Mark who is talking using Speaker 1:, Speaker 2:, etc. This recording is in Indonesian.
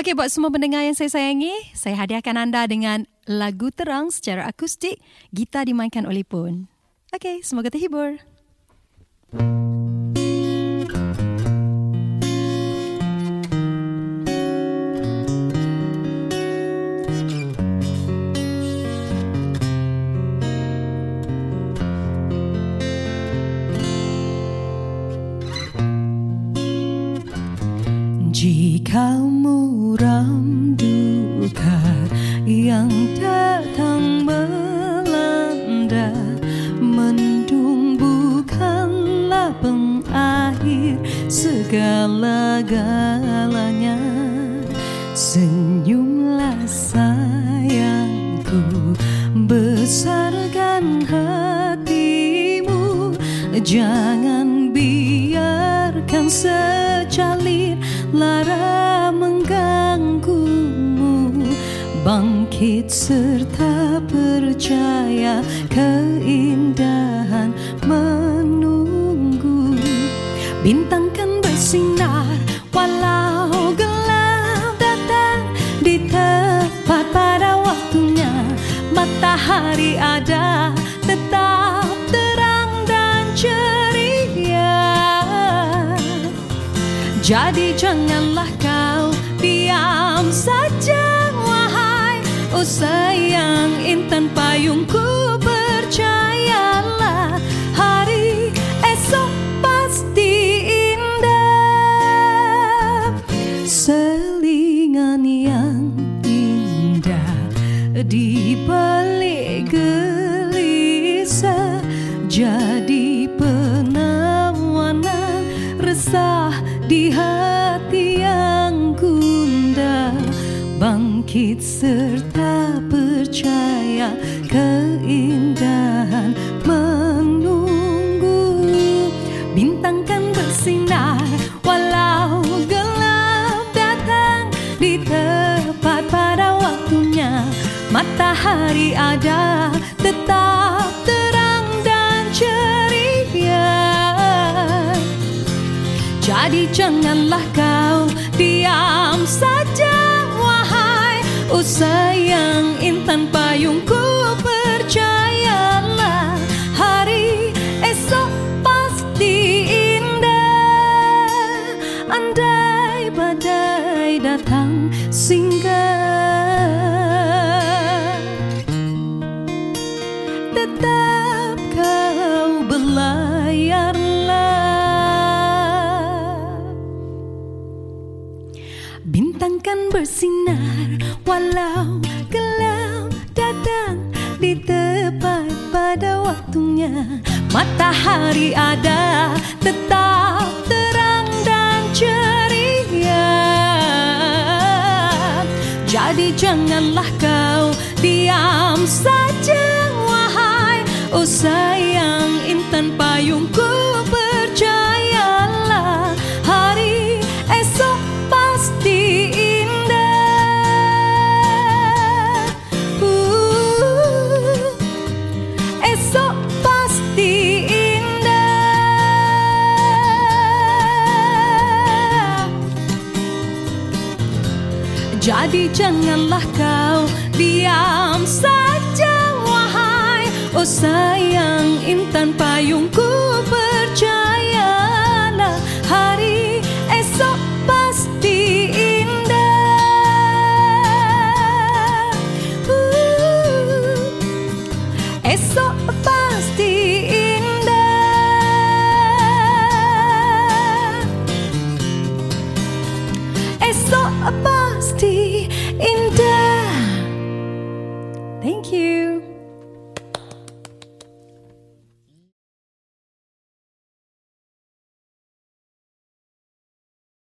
Speaker 1: Okey, buat semua pendengar yang saya sayangi, saya hadiahkan anda dengan lagu terang secara akustik, gitar dimainkan oleh Pun. Okey, semoga terhibur. Jika segala-galanya. Senyumlah sayangku Besarkan hatimu. Jangan biarkan secalir lara mengganggumu. Bangkit serta percaya keindahan Matahari ada tetap terang dan ceria. Jadi janganlah kau diam saja wahai Oh sayang intan payungku balik gelisah Jadi penawanan resah di hati yang gundah. Bangkit serta percaya keindahan Matahari ada tetap terang dan ceria. Jadi janganlah kau diam saja wahai Oh kan bersinar walau gelap datang di tepat pada waktunya. Matahari ada tetap terang dan ceria. Jadi janganlah kau diam saja wahai Oh sayang intan payungku Jadi janganlah kau diam saja wahai. Oh sayang intan payungku percayalah In